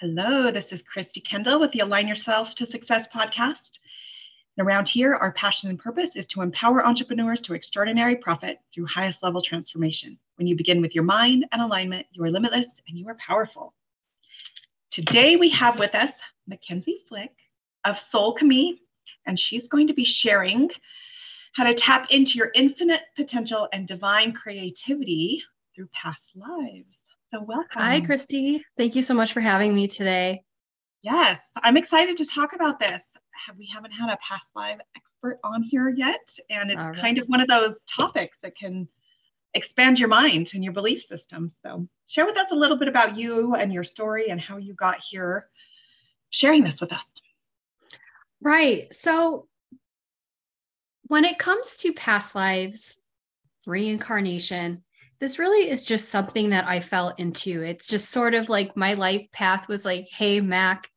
Hello, this is Christy Kendall with the Align Yourself to Success podcast. And around here, our passion and purpose is to empower entrepreneurs to extraordinary profit through highest level transformation. When you begin with your mind and alignment, you are limitless and you are powerful. Today, we have with us Mackenzie Flick of Soul Soulchemy, and she's going to be sharing how to tap into your infinite potential and divine creativity through past lives. So, welcome. Hi, Christy. Thank you so much for having me today. Yes, I'm excited to talk about this. We haven't had a past life expert on here yet, and it's right. kind of one of those topics that can expand your mind and your belief system. So, share with us a little bit about you and your story and how you got here sharing this with us. Right. So, when it comes to past lives, reincarnation, this really is just something that I fell into. It's just sort of like my life path was like, hey, Mac,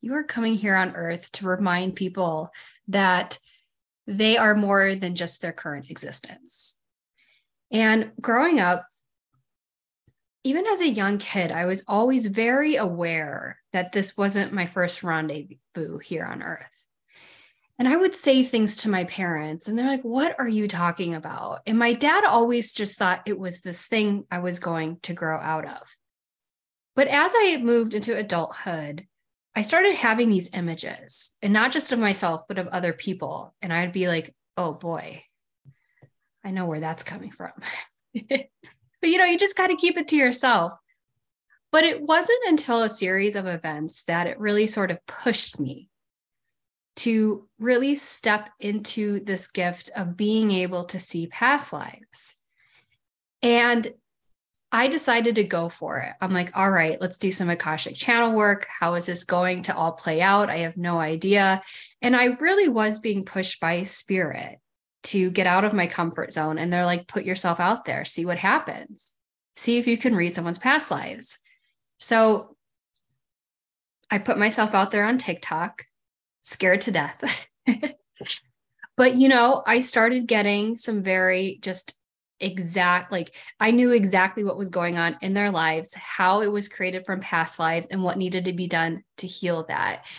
you are coming here on earth to remind people that they are more than just their current existence. And growing up, even as a young kid, I was always very aware that this wasn't my first rendezvous here on earth. And I would say things to my parents, and they're like, What are you talking about? And my dad always just thought it was this thing I was going to grow out of. But as I moved into adulthood, I started having these images, and not just of myself, but of other people. And I'd be like, Oh boy, I know where that's coming from. but you know, you just got to keep it to yourself. But it wasn't until a series of events that it really sort of pushed me to really step into this gift of being able to see past lives. And I decided to go for it. I'm like, all right, let's do some Akashic channel work. How is this going to all play out? I have no idea. And I really was being pushed by spirit to get out of my comfort zone. And they're like, put yourself out there, see what happens, see if you can read someone's past lives. So I put myself out there on TikTok scared to death. but, you know, I started getting some very just exact, like, I knew exactly what was going on in their lives, how it was created from past lives, and what needed to be done to heal that.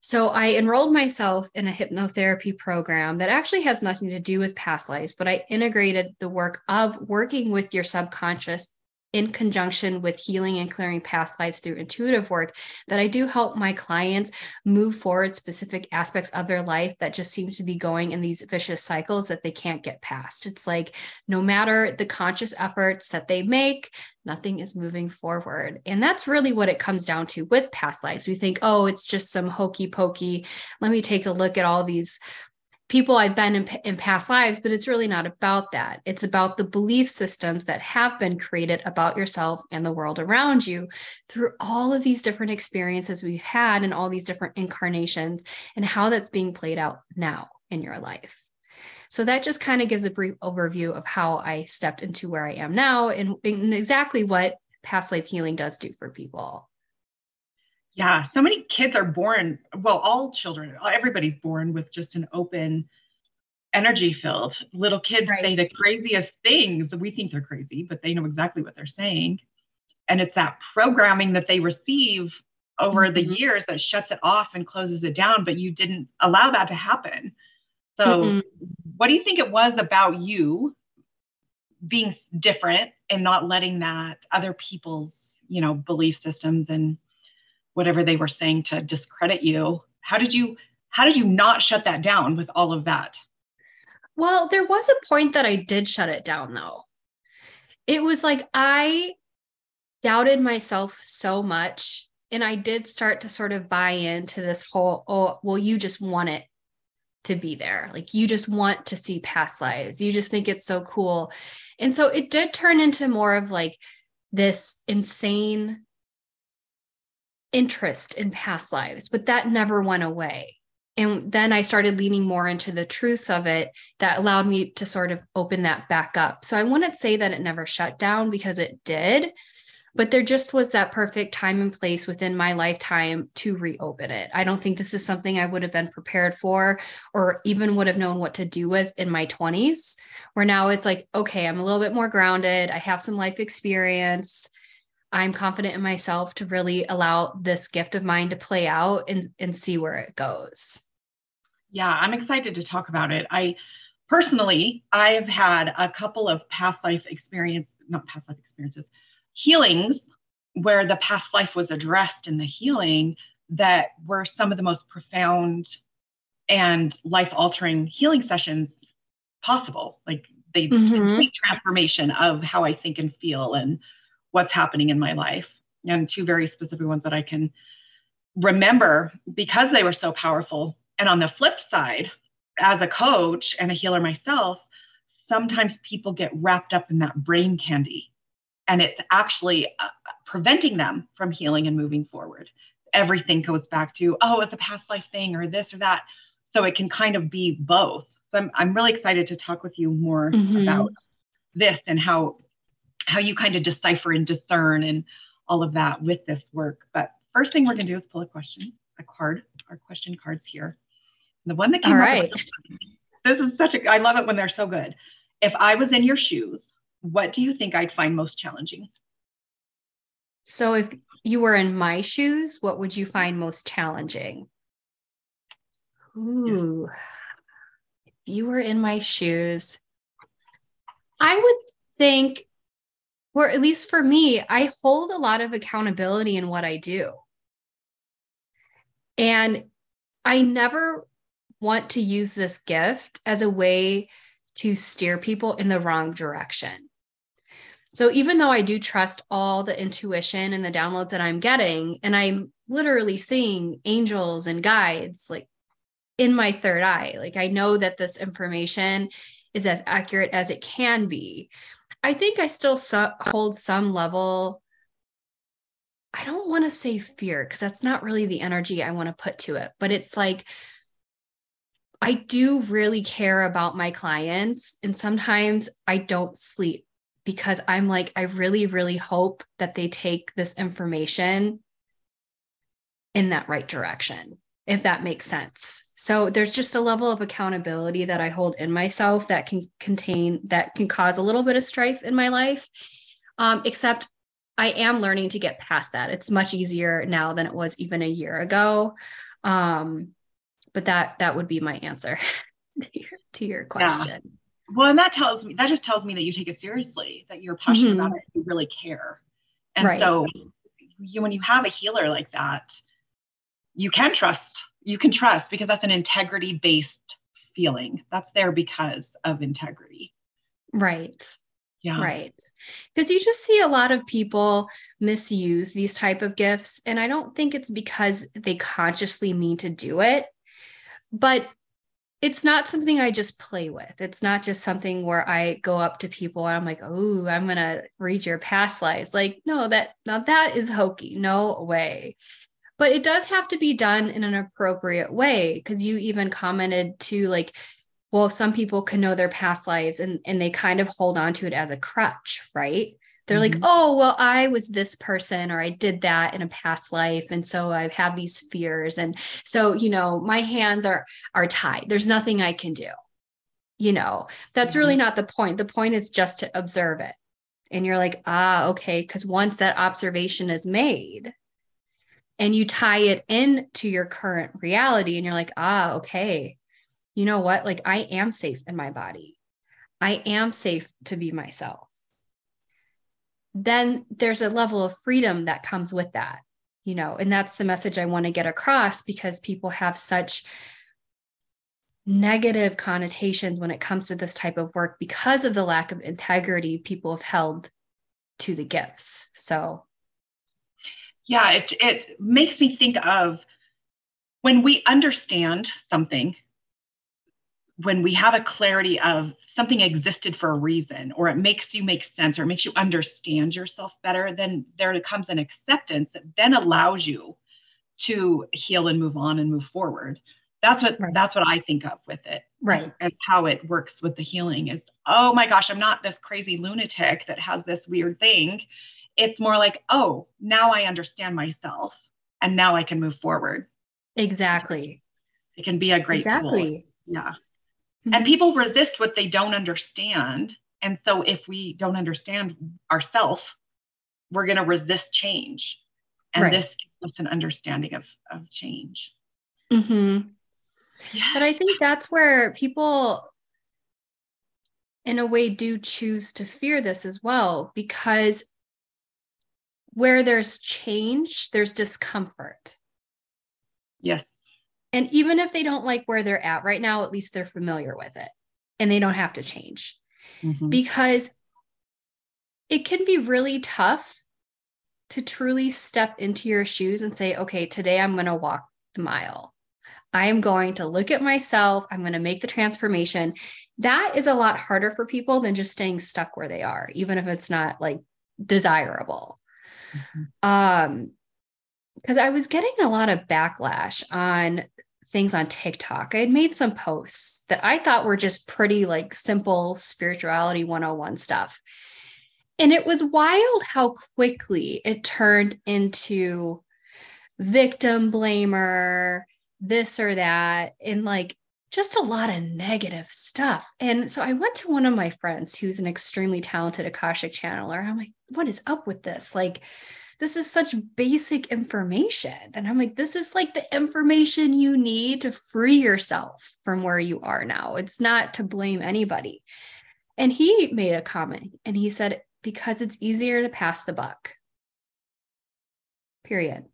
So I enrolled myself in a hypnotherapy program that actually has nothing to do with past lives, but I integrated the work of working with your subconscious in conjunction with healing and clearing past lives through intuitive work that I do help my clients move forward specific aspects of their life that just seem to be going in these vicious cycles that they can't get past. It's like no matter the conscious efforts that they make, nothing is moving forward. And that's really what it comes down to with past lives. We think, oh, it's just some hokey pokey. Let me take a look at all these people I've been in, in past lives, but it's really not about that. It's about the belief systems that have been created about yourself and the world around you through all of these different experiences we've had and all these different incarnations and how that's being played out now in your life. So that just kind of gives a brief overview of how I stepped into where I am now and, and exactly what past life healing does do for people. Yeah, so many kids are born, well, all children, everybody's born with just an open energy field. Little kids right. say the craziest things. We think they're crazy, but they know exactly what they're saying. And it's that programming that they receive over mm-hmm. the years that shuts it off and closes it down, but you didn't allow that to happen. So, mm-hmm. what do you think it was about you being different and not letting that other people's, you know, belief systems and whatever they were saying to discredit you. How did you how did you not shut that down with all of that? Well there was a point that i did shut it down though. It was like i doubted myself so much and i did start to sort of buy into this whole oh well you just want it to be there. Like you just want to see past lives. You just think it's so cool. And so it did turn into more of like this insane interest in past lives, but that never went away. And then I started leaning more into the truths of it that allowed me to sort of open that back up. So I wouldn't say that it never shut down because it did, but there just was that perfect time and place within my lifetime to reopen it. I don't think this is something I would have been prepared for or even would have known what to do with in my 20s, where now it's like, okay, I'm a little bit more grounded. I have some life experience. I'm confident in myself to really allow this gift of mine to play out and, and see where it goes. Yeah, I'm excited to talk about it. I personally, I've had a couple of past life experience, not past life experiences, healings where the past life was addressed in the healing that were some of the most profound and life altering healing sessions possible. Like they mm-hmm. complete transformation of how I think and feel and what's happening in my life. And two very specific ones that I can remember because they were so powerful. And on the flip side, as a coach and a healer myself, sometimes people get wrapped up in that brain candy and it's actually uh, preventing them from healing and moving forward. Everything goes back to, oh, it's a past life thing or this or that. So it can kind of be both. So I'm, I'm really excited to talk with you more mm-hmm. about this and how how you kind of decipher and discern and all of that with this work. But first thing we're gonna do is pull a question, a card, our question cards here. The one that came all right. this is such a I love it when they're so good. If I was in your shoes, what do you think I'd find most challenging? So if you were in my shoes, what would you find most challenging? Ooh. Yeah you were in my shoes, I would think, or at least for me, I hold a lot of accountability in what I do. And I never want to use this gift as a way to steer people in the wrong direction. So even though I do trust all the intuition and the downloads that I'm getting, and I'm literally seeing angels and guides, like in my third eye. Like I know that this information is as accurate as it can be. I think I still so- hold some level. I don't want to say fear because that's not really the energy I want to put to it, but it's like I do really care about my clients. And sometimes I don't sleep because I'm like, I really, really hope that they take this information in that right direction if that makes sense. So there's just a level of accountability that I hold in myself that can contain, that can cause a little bit of strife in my life. Um, except I am learning to get past that. It's much easier now than it was even a year ago. Um, but that that would be my answer to, your, to your question. Yeah. Well, and that tells me that just tells me that you take it seriously, that you're passionate mm-hmm. about it, you really care. And right. so you, when you have a healer like that, you can trust you can trust because that's an integrity based feeling that's there because of integrity right yeah right because you just see a lot of people misuse these type of gifts and i don't think it's because they consciously mean to do it but it's not something I just play with. It's not just something where I go up to people and I'm like, oh, I'm gonna read your past lives. Like, no, that now that is hokey. No way but it does have to be done in an appropriate way because you even commented to like well some people can know their past lives and and they kind of hold on to it as a crutch right? They're mm-hmm. like oh well i was this person or i did that in a past life and so i have had these fears. And so you know my hands are are tied. There's nothing i can do you know? That's mm-hmm. really not the point. The point is just to observe it. And you're like ah okay because once that observation is made and you tie it into your current reality and you're like ah okay. You know what? Like i am safe in my body. I am safe to be myself. Then there's a level of freedom that comes with that you know and that's the message i want to get across because people have such negative connotations when it comes to this type of work because of the lack of integrity people have held to the gifts. So yeah it, it makes me think of when we understand something when we have a clarity of something existed for a reason or it makes you make sense or it makes you understand yourself better then there comes an acceptance that then allows you to heal and move on and move forward. That's what right. that's what i think of with it right. and how it works with the healing is oh my gosh i'm not this crazy lunatic that has this weird thing it's more like, oh, now I understand myself and now I can move forward. Exactly. It can be a great exactly. Tool. Yeah. Mm-hmm. And people resist what they don't understand. And so if we don't understand ourselves, we're going to resist change. And right. this gives us an understanding of, of change. Mm-hmm. Yes. But I think that's where people, in a way, do choose to fear this as well, because where there's change, there's discomfort. Yes. And even if they don't like where they're at right now, at least they're familiar with it and they don't have to change. Mm-hmm. Because it can be really tough to truly step into your shoes and say, okay, today I'm going to walk the mile. I am going to look at myself. I'm going to make the transformation. That is a lot harder for people than just staying stuck where they are, even if it's not like desirable. Mm-hmm. Um, because I was getting a lot of backlash on things on TikTok. I had made some posts that I thought were just pretty like simple spirituality 101 stuff. And it was wild how quickly it turned into victim blamer, this or that, and like just a lot of negative stuff. And so I went to one of my friends who's an extremely talented Akashic channeler. I'm like, what is up with this? Like, this is such basic information. And I'm like, this is like the information you need to free yourself from where you are now. It's not to blame anybody. And he made a comment and he said, because it's easier to pass the buck. Period.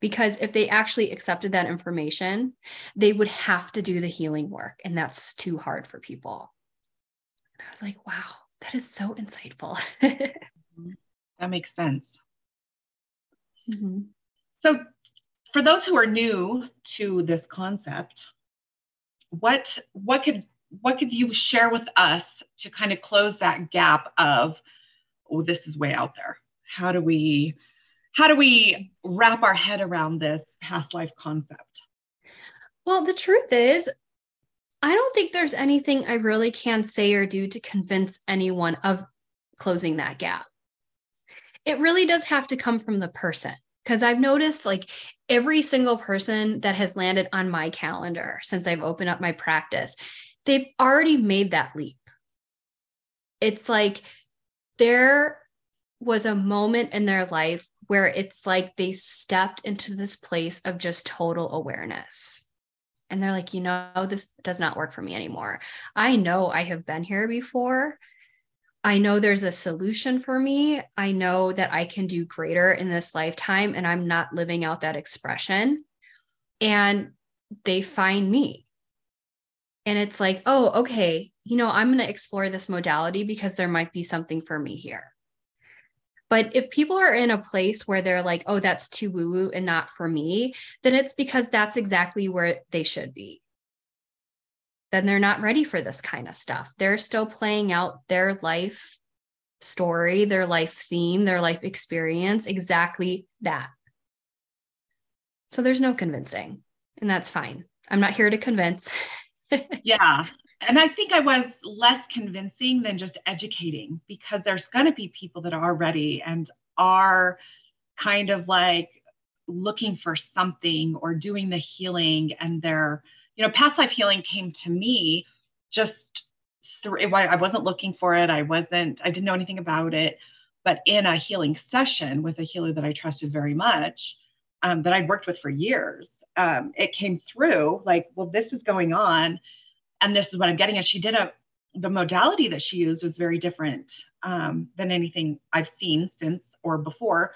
Because if they actually accepted that information, they would have to do the healing work. And that's too hard for people. And I was like, wow, that is so insightful. that makes sense. Mm-hmm. So, for those who are new to this concept, what what could what could you share with us to kind of close that gap of oh this is way out there how do we how do we wrap our head around this past life concept well the truth is i don't think there's anything i really can say or do to convince anyone of closing that gap it really does have to come from the person because I've noticed like every single person that has landed on my calendar since I've opened up my practice, they've already made that leap. It's like there was a moment in their life where it's like they stepped into this place of just total awareness. And they're like, you know, this does not work for me anymore. I know I have been here before I know there's a solution for me. I know that I can do greater in this lifetime, and I'm not living out that expression. And they find me. And it's like, oh, okay, you know, I'm going to explore this modality because there might be something for me here. But if people are in a place where they're like, oh, that's too woo woo and not for me, then it's because that's exactly where they should be then they're not ready for this kind of stuff. They're still playing out their life story, their life theme, their life experience, exactly that. So there's no convincing, and that's fine. I'm not here to convince. yeah. And I think I was less convincing than just educating because there's going to be people that are ready and are kind of like looking for something or doing the healing and they're you know, past life healing came to me just through, I wasn't looking for it. I wasn't, I didn't know anything about it. But in a healing session with a healer that I trusted very much, um, that I'd worked with for years, um, it came through like, well, this is going on. And this is what I'm getting. And she did a, the modality that she used was very different um, than anything I've seen since or before,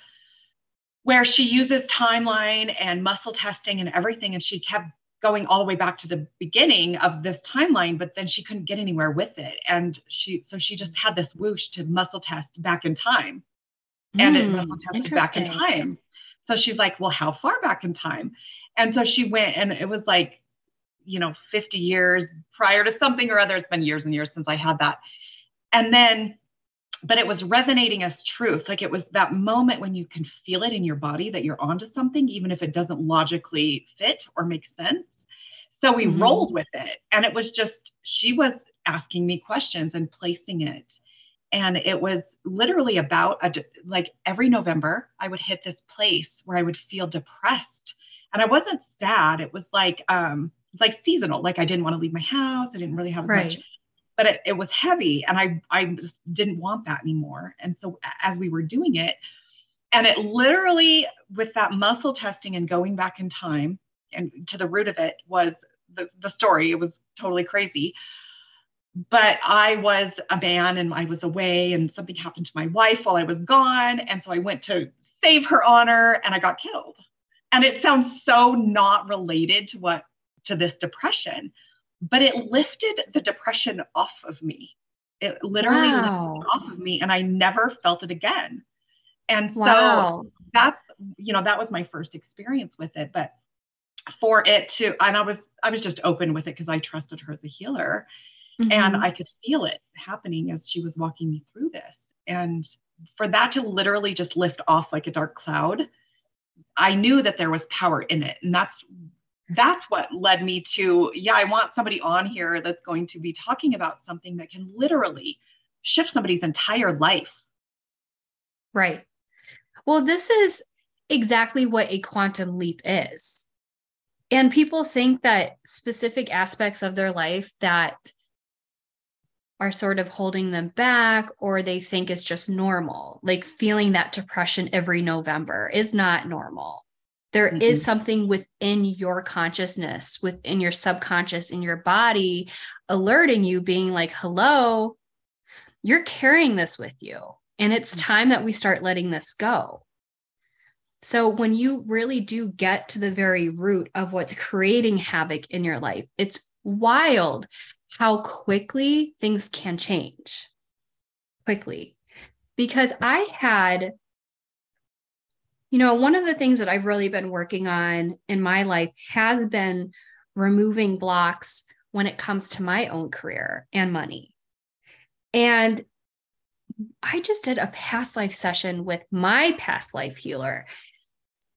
where she uses timeline and muscle testing and everything. And she kept going all the way back to the beginning of this timeline, but then she couldn't get anywhere with it. And she, so she just had this whoosh to muscle test back in time. And mm, it hmm, muscle tested back in time. So she's like, well, how far back in time? And so she went and it was like, you know, 50 years prior to something or other. It's been years and years since I had that. And then but it was resonating as truth. Like it was that moment when you can feel it in your body that you're onto something, even if it doesn't logically fit or make sense. So we mm-hmm. rolled with it. And it was just, she was asking me questions and placing it. And it was literally about a, like every November, I would hit this place where I would feel depressed. And I wasn't sad. It was like, um, like seasonal. Like I didn't want to leave my house. I didn't really have as right. much but it, it was heavy and I, I just didn't want that anymore. And so as we were doing it, And it literally, with that muscle testing and going back in time and to the root of it, was the, the story. It was totally crazy. But I was a man and I was away, and something happened to my wife while I was gone. And so I went to save her honor and I got killed. And it sounds so not related to what to this depression, but it lifted the depression off of me. It literally wow. lifted off of me and I never felt it again. And so wow. that's, you know, that was my first experience with it. But for it to, and I was, I was just open with it because I trusted her as a healer. Mm-hmm. And I could feel it happening as she was walking me through this. And for that to literally just lift off like a dark cloud, I knew that there was power in it. And that's that's what led me to, yeah, I want somebody on here that's going to be talking about something that can literally shift somebody's entire life. Right. Well, this is exactly what a quantum leap is. And people think that specific aspects of their life that are sort of holding them back or they think it's just normal. Like feeling that depression every November is not normal. There mm-hmm. is something within your consciousness, within your subconscious, in your body, alerting you, being like, hello, you're carrying this with you. And it's mm-hmm. time that we start letting this go. So, when you really do get to the very root of what's creating havoc in your life, it's wild how quickly things can change. Quickly. Because I had, you know, one of the things that I've really been working on in my life has been removing blocks when it comes to my own career and money. And I just did a past life session with my past life healer.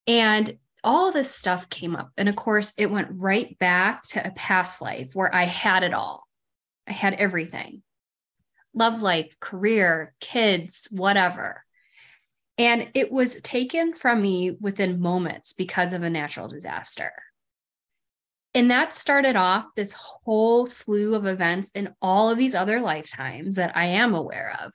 And all this stuff came up. And of course, it went right back to a past life where I had it all. I had everything love life, career, kids, whatever. And it was taken from me within moments because of a natural disaster. And that started off this whole slew of events in all of these other lifetimes that I am aware of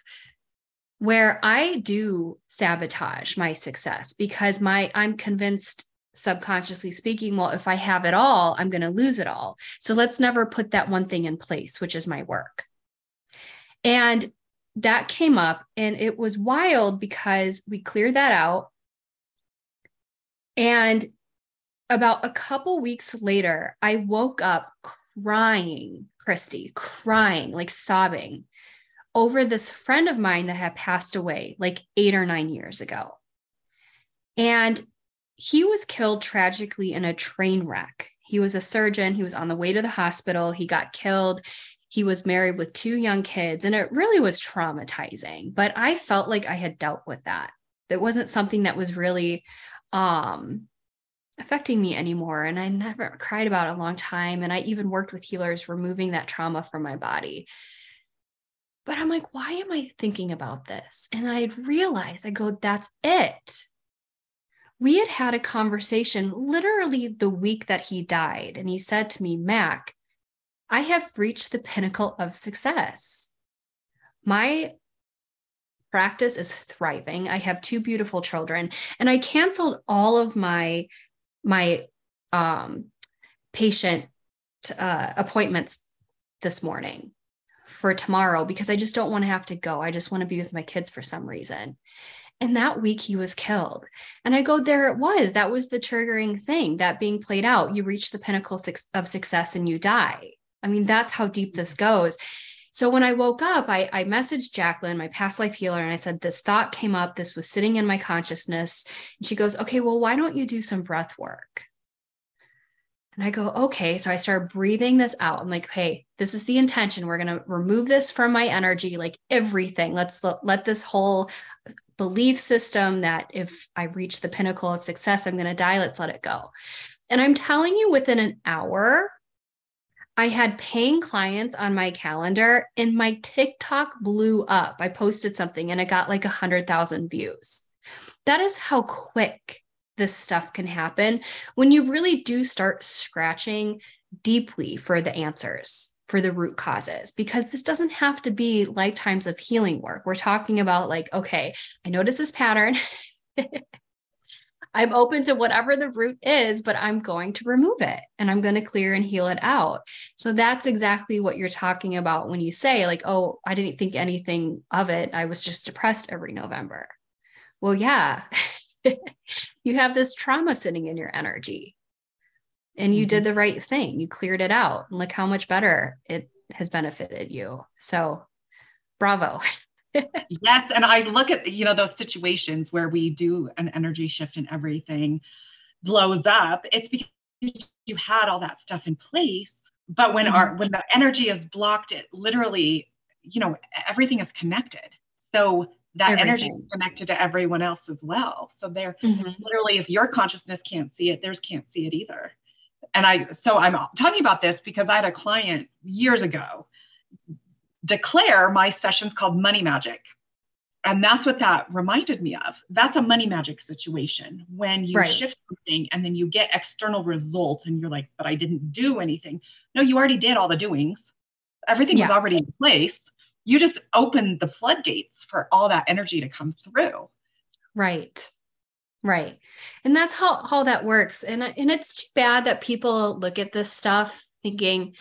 where I do sabotage my success because my I'm convinced subconsciously speaking, well, if I have it all, I'm going to lose it all. So let's never put that one thing in place, which is my work. And that came up and it was wild because we cleared that out. And about a couple weeks later, I woke up crying, Christy, crying, like sobbing over this friend of mine that had passed away like eight or nine years ago. And he was killed tragically in a train wreck. He was a surgeon. He was on the way to the hospital. He got killed. He was married with two young kids, and it really was traumatizing. But I felt like I had dealt with that. That wasn't something that was really um, affecting me anymore. And I never cried about it a long time. And I even worked with healers removing that trauma from my body. But I'm like, why am I thinking about this? And I realized, I go, that's it we had had a conversation literally the week that he died. And he said to me, Mac, I have reached the pinnacle of success. My practice is thriving. I have two beautiful children, and I canceled all of my my um, patient uh, appointments this morning for tomorrow because I just don't want to have to go. I just want to be with my kids for some reason. And that week he was killed. And I go, there it was. That was the triggering thing that being played out. You reach the pinnacle of success and you die. I mean, that's how deep this mm-hmm. goes. So when I woke up, I, I messaged Jacqueline, my past life healer, and I said, This thought came up. This was sitting in my consciousness. And she goes, Okay, well, why don't you do some breath work? And I go, okay. So I start breathing this out. I'm like, hey, this is the intention. We're going to remove this from my energy, like everything. Let's let, let this whole belief system that if I reach the pinnacle of success, I'm going to die. Let's let it go. And I'm telling you, within an hour, I had paying clients on my calendar and my TikTok blew up. I posted something and it got like a 100,000 views. That is how quick this stuff can happen when you really do start scratching deeply for the answers for the root causes because this doesn't have to be lifetimes of healing work. We're talking about like, okay, I notice this pattern. I'm open to whatever the root is, but I'm going to remove it and I'm going to clear and heal it out. So that's exactly what you're talking about when you say, like, oh, I didn't think anything of it. I was just depressed every November. Well, yeah, you have this trauma sitting in your energy and you mm-hmm. did the right thing. You cleared it out. And look how much better it has benefited you. So, bravo. yes. And I look at, you know, those situations where we do an energy shift and everything blows up. It's because you had all that stuff in place. But when mm-hmm. our when the energy is blocked, it literally, you know, everything is connected. So that everything. energy is connected to everyone else as well. So there mm-hmm. literally, if your consciousness can't see it, theirs can't see it either. And I so I'm talking about this because I had a client years ago declare my sessions called money magic. And that's what that reminded me of. That's a money magic situation when you right. shift something and then you get external results and you're like, but I didn't do anything. No, you already did all the doings. Everything yeah. was already in place. You just opened the floodgates for all that energy to come through. Right. Right. And that's how, how that works. And, and it's too bad that people look at this stuff thinking,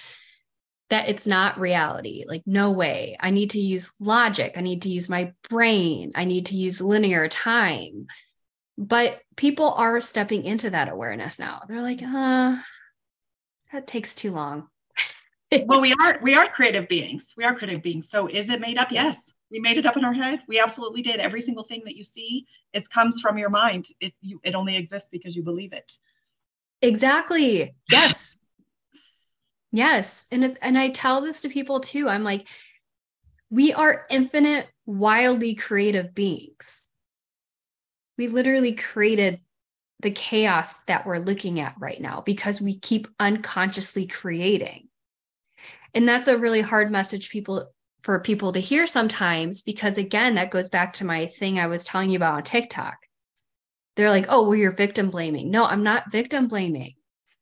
that it's not reality. Like, no way. I need to use logic. I need to use my brain. I need to use linear time. But people are stepping into that awareness now. They're like, uh, that takes too long. well, we are we are creative beings. We are creative beings. So is it made up? Yes. We made it up in our head. We absolutely did. Every single thing that you see is comes from your mind. It you it only exists because you believe it. Exactly. Yes. Yes. And it's and I tell this to people too. I'm like, we are infinite, wildly creative beings. We literally created the chaos that we're looking at right now because we keep unconsciously creating. And that's a really hard message people for people to hear sometimes because again that goes back to my thing I was telling you about on TikTok. They're like, "Oh, well you're victim blaming." No, I'm not victim blaming.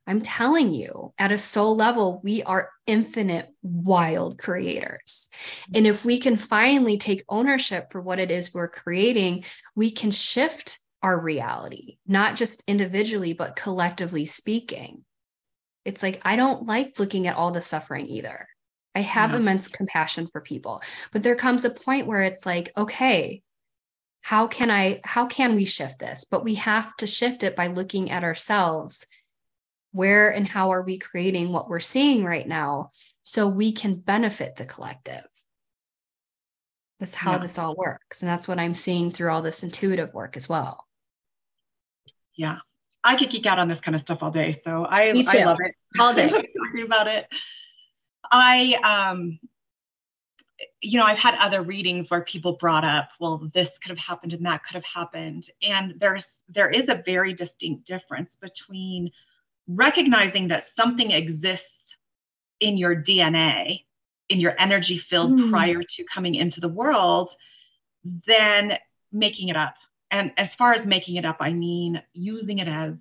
I'm telling you, at a soul level, we are infinite wild creators. And if we can finally take ownership for what it is we're creating, we can shift our reality, not just individually, but collectively speaking. It's like, I don't like looking at all the suffering either. I have yeah. immense compassion for people, but there comes a point where it's like, okay, how can I, how can we shift this? But we have to shift it by looking at ourselves where and how are we creating what we're seeing right now so we can benefit the collective? That's how yeah. this all works and that's what i'm seeing through all this intuitive work as well. Yeah. I could geek out on this kind of stuff all day so i, I love it. All day. talking about it. I um you know i've had other readings where people brought up well this could have happened and that could have happened and there's there is a very distinct difference between recognizing that something exists in your DNA, in your energy field mm. prior to coming into the world, then making it up. And as far as making it up, I mean using it as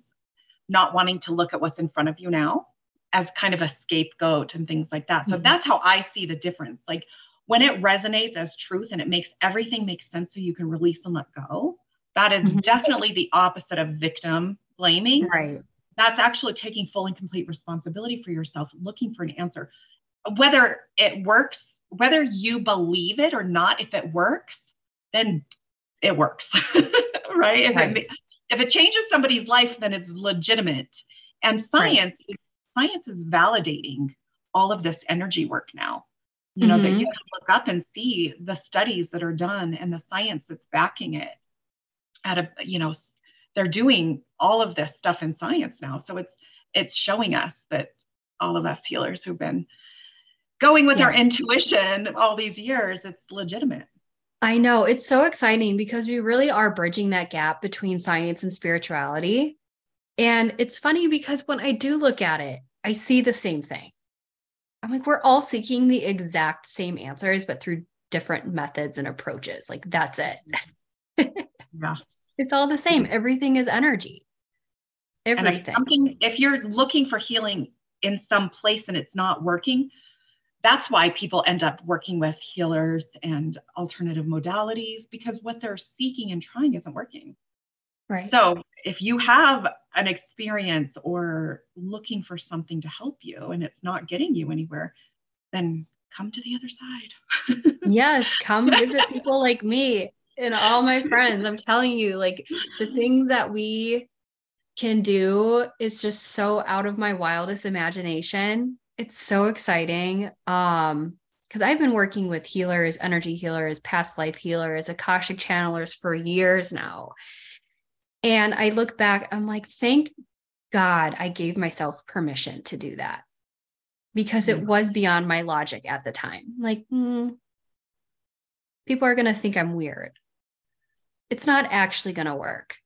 not wanting to look at what's in front of you now as kind of a scapegoat and things like that. So mm-hmm. that's how I see the difference. Like when it resonates as truth and it makes everything make sense so you can release and let go, that is mm-hmm. definitely the opposite of victim blaming. Right that's actually taking full and complete responsibility for yourself, looking for an answer. Whether it works, whether you believe it or not, if it works, then it works, right? If, right. It, if it changes somebody's life, then it's legitimate. And science right. is science is validating all of this energy work now. You know, mm-hmm. that you can look up and see the studies that are done and the science that's backing it at a, you know, they're doing all of this stuff in science now. So it's it's showing us that all of us healers who've been going with yeah. our intuition all these years, it's legitimate. I know it's so exciting because we really are bridging that gap between science and spirituality. And it's funny because when I do look at it, I see the same thing. I'm like, we're all seeking the exact same answers, but through different methods and approaches. Like, that's it. yeah. It's all the same. Everything is energy. Everything. If, if you're looking for healing in some place and it's not working, that's why people end up working with healers and alternative modalities because what they're seeking and trying isn't working. Right. So if you have an experience or looking for something to help you and it's not getting you anywhere, then come to the other side. yes, come visit people like me and all my friends. I'm telling you, like the things that we can do is just so out of my wildest imagination. It's so exciting. Um, because I've been working with healers, energy healers, past life healers, Akashic channelers for years now. And I look back, I'm like, thank God I gave myself permission to do that because it was beyond my logic at the time. Like, mm, people are going to think I'm weird. It's not actually going to work.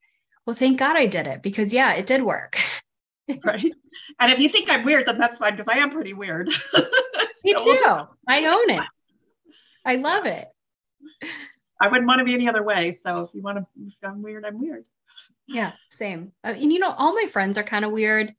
Well, thank God I did it because, yeah, it did work. right. And if you think I'm weird, then that's fine because I am pretty weird. Me too. I own it. I love it. I wouldn't want to be any other way. So if you want to, if I'm weird, I'm weird. Yeah, same. Uh, and you know, all my friends are kind of weird,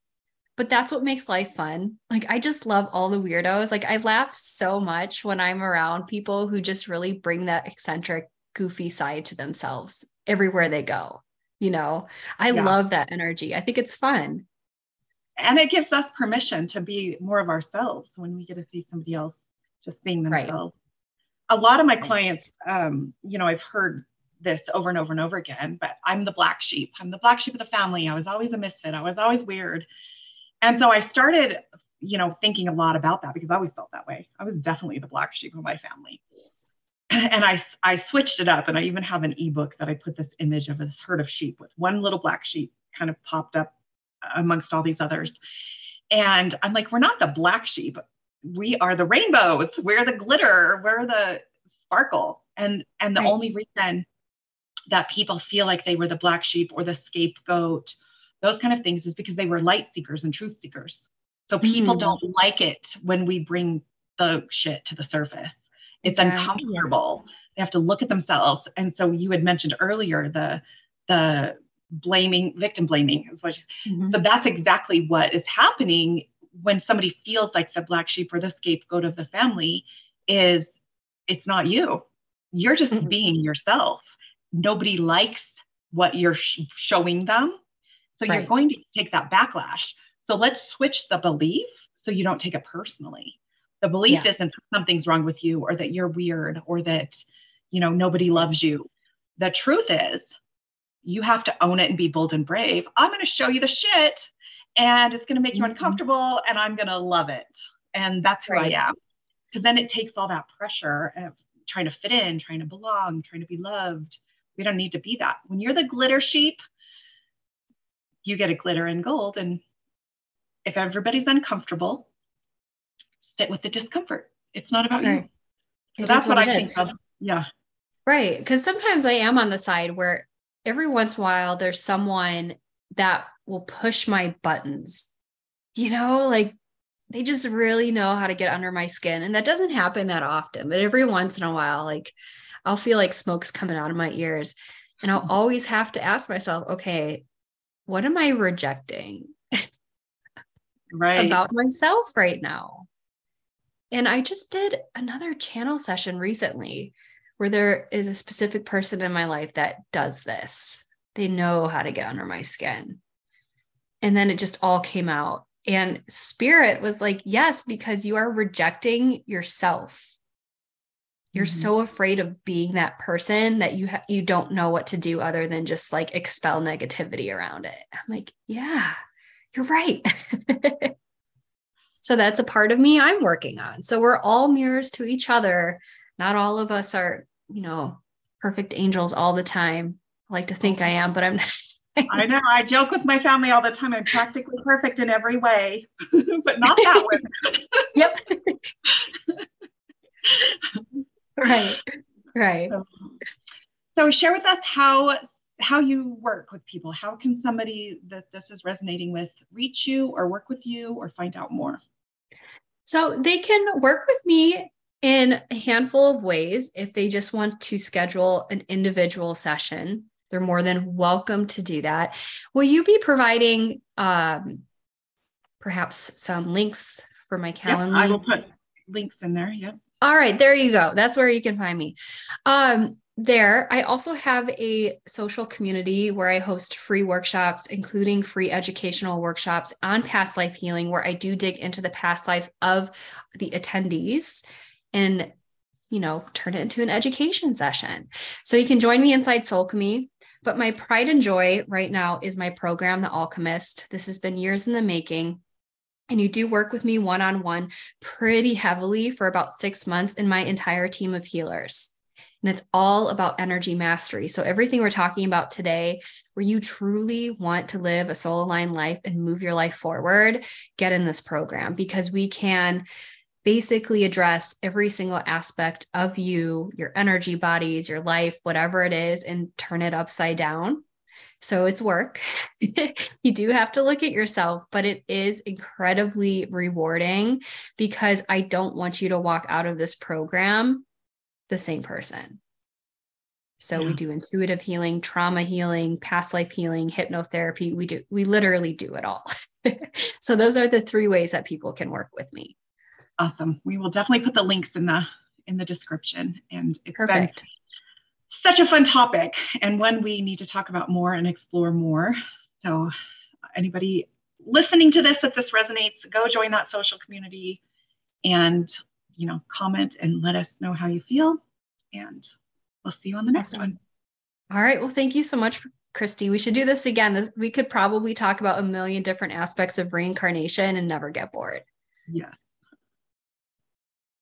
but that's what makes life fun. Like, I just love all the weirdos. Like, I laugh so much when I'm around people who just really bring that eccentric, goofy side to themselves everywhere they go. You know, I yeah. love that energy. I think it's fun and it gives us permission to be more of ourselves when we get to see somebody else just being themselves. Right. A lot of my clients, um, you know, I've heard this over and over and over again, but I'm the black sheep. I'm the black sheep of the family. I was always a misfit. I was always weird. And so I started, you know, thinking a lot about that because I always felt that way. I was definitely the black sheep of my family. And I, I switched it up. And I even have an ebook that I put this image of this herd of sheep with one little black sheep kind of popped up amongst all these others. And I'm like, we're not the black sheep. We are the rainbows. We're the glitter. We're the sparkle. And and the right. only reason that people feel like they were the black sheep or the scapegoat, those kind of things, is because they were light seekers and truth seekers. So people mm. don't like it when we bring the shit to the surface. It's uncomfortable. They have to look at themselves. And so you had mentioned earlier the the blaming, victim blaming is what mm-hmm. so that's exactly what is happening when somebody feels like the black sheep or the scapegoat of the family is it's not you. You're just mm-hmm. being yourself. Nobody likes what you're sh- showing them. So right. you're going to take that backlash. So let's switch the belief so you don't take it personally. The belief yeah. isn't something's wrong with you or that you're weird or that you know nobody loves you. The truth is you have to own it and be bold and brave. I'm going to show you the shit and it's going to make you mm-hmm. uncomfortable and I'm going to love it. And that's who right. I am. Because then it takes all that pressure of trying to fit in, trying to belong, trying to be loved. We don't need to be that. When you're the glitter sheep, you get a glitter and gold. And if everybody's uncomfortable, sit with the discomfort. It's not about right. you. So that's what, what I think of. Yeah. Right. Because sometimes I am on the side where every once in a while there's someone that will push my buttons you know like they just really know how to get under my skin and that doesn't happen that often but every once in a while like i'll feel like smoke's coming out of my ears and i'll mm-hmm. always have to ask myself okay what am i rejecting right about myself right now and i just did another channel session recently where there is a specific person in my life that does this. They know how to get under my skin. And then it just all came out. And spirit was like, yes, because you are rejecting yourself. You're mm-hmm. so afraid of being that person that you ha- you don't know what to do other than just like expel negativity around it. I'm like, yeah, you're right. so that's a part of me I'm working on. So we're all mirrors to each other. Not all of us are you know, perfect angels all the time. I like to think I am, but I'm not. I know. I joke with my family all the time. I'm practically perfect in every way, but not that way. yep. right. Right. So, so, share with us how how you work with people. How can somebody that this is resonating with reach you or work with you or find out more? So they can work with me in a handful of ways. If they just want to schedule an individual session, they're more than welcome to do that. Will you be providing um, perhaps some links for my calendar? Yep, I will put links in there. Yep. All right, there you go. That's where you can find me. Um, there, I also have a social community where I host free workshops, including free educational workshops on past life healing, where I do dig into the past lives of the attendees and, you know, turn it into an education session. So you can join me inside Soulchemy. But my pride and joy right now is my program, The Alchemist. This has been years in the making and you do work with me one on one pretty heavily for about six months in my entire team of healers. And it's all about energy mastery. So, everything we're talking about today, where you truly want to live a soul aligned life and move your life forward, get in this program because we can basically address every single aspect of you, your energy bodies, your life, whatever it is, and turn it upside down so it's work. you do have to look at yourself, but it is incredibly rewarding because I don't want you to walk out of this program the same person. So yeah. we do intuitive healing, trauma healing, past life healing, hypnotherapy. We do we literally do it all. so those are the three ways that people can work with me. Awesome. We will definitely put the links in the in the description and it's Perfect. been such a fun topic and one we need to talk about more and explore more. So, anybody listening to this, if this resonates, go join that social community and you know comment and let us know how you feel. And we'll see you on the next awesome. one. All right. Well, thank you so much, Christy. We should do this again. This, we could probably talk about a million different aspects of reincarnation and never get bored. Yes.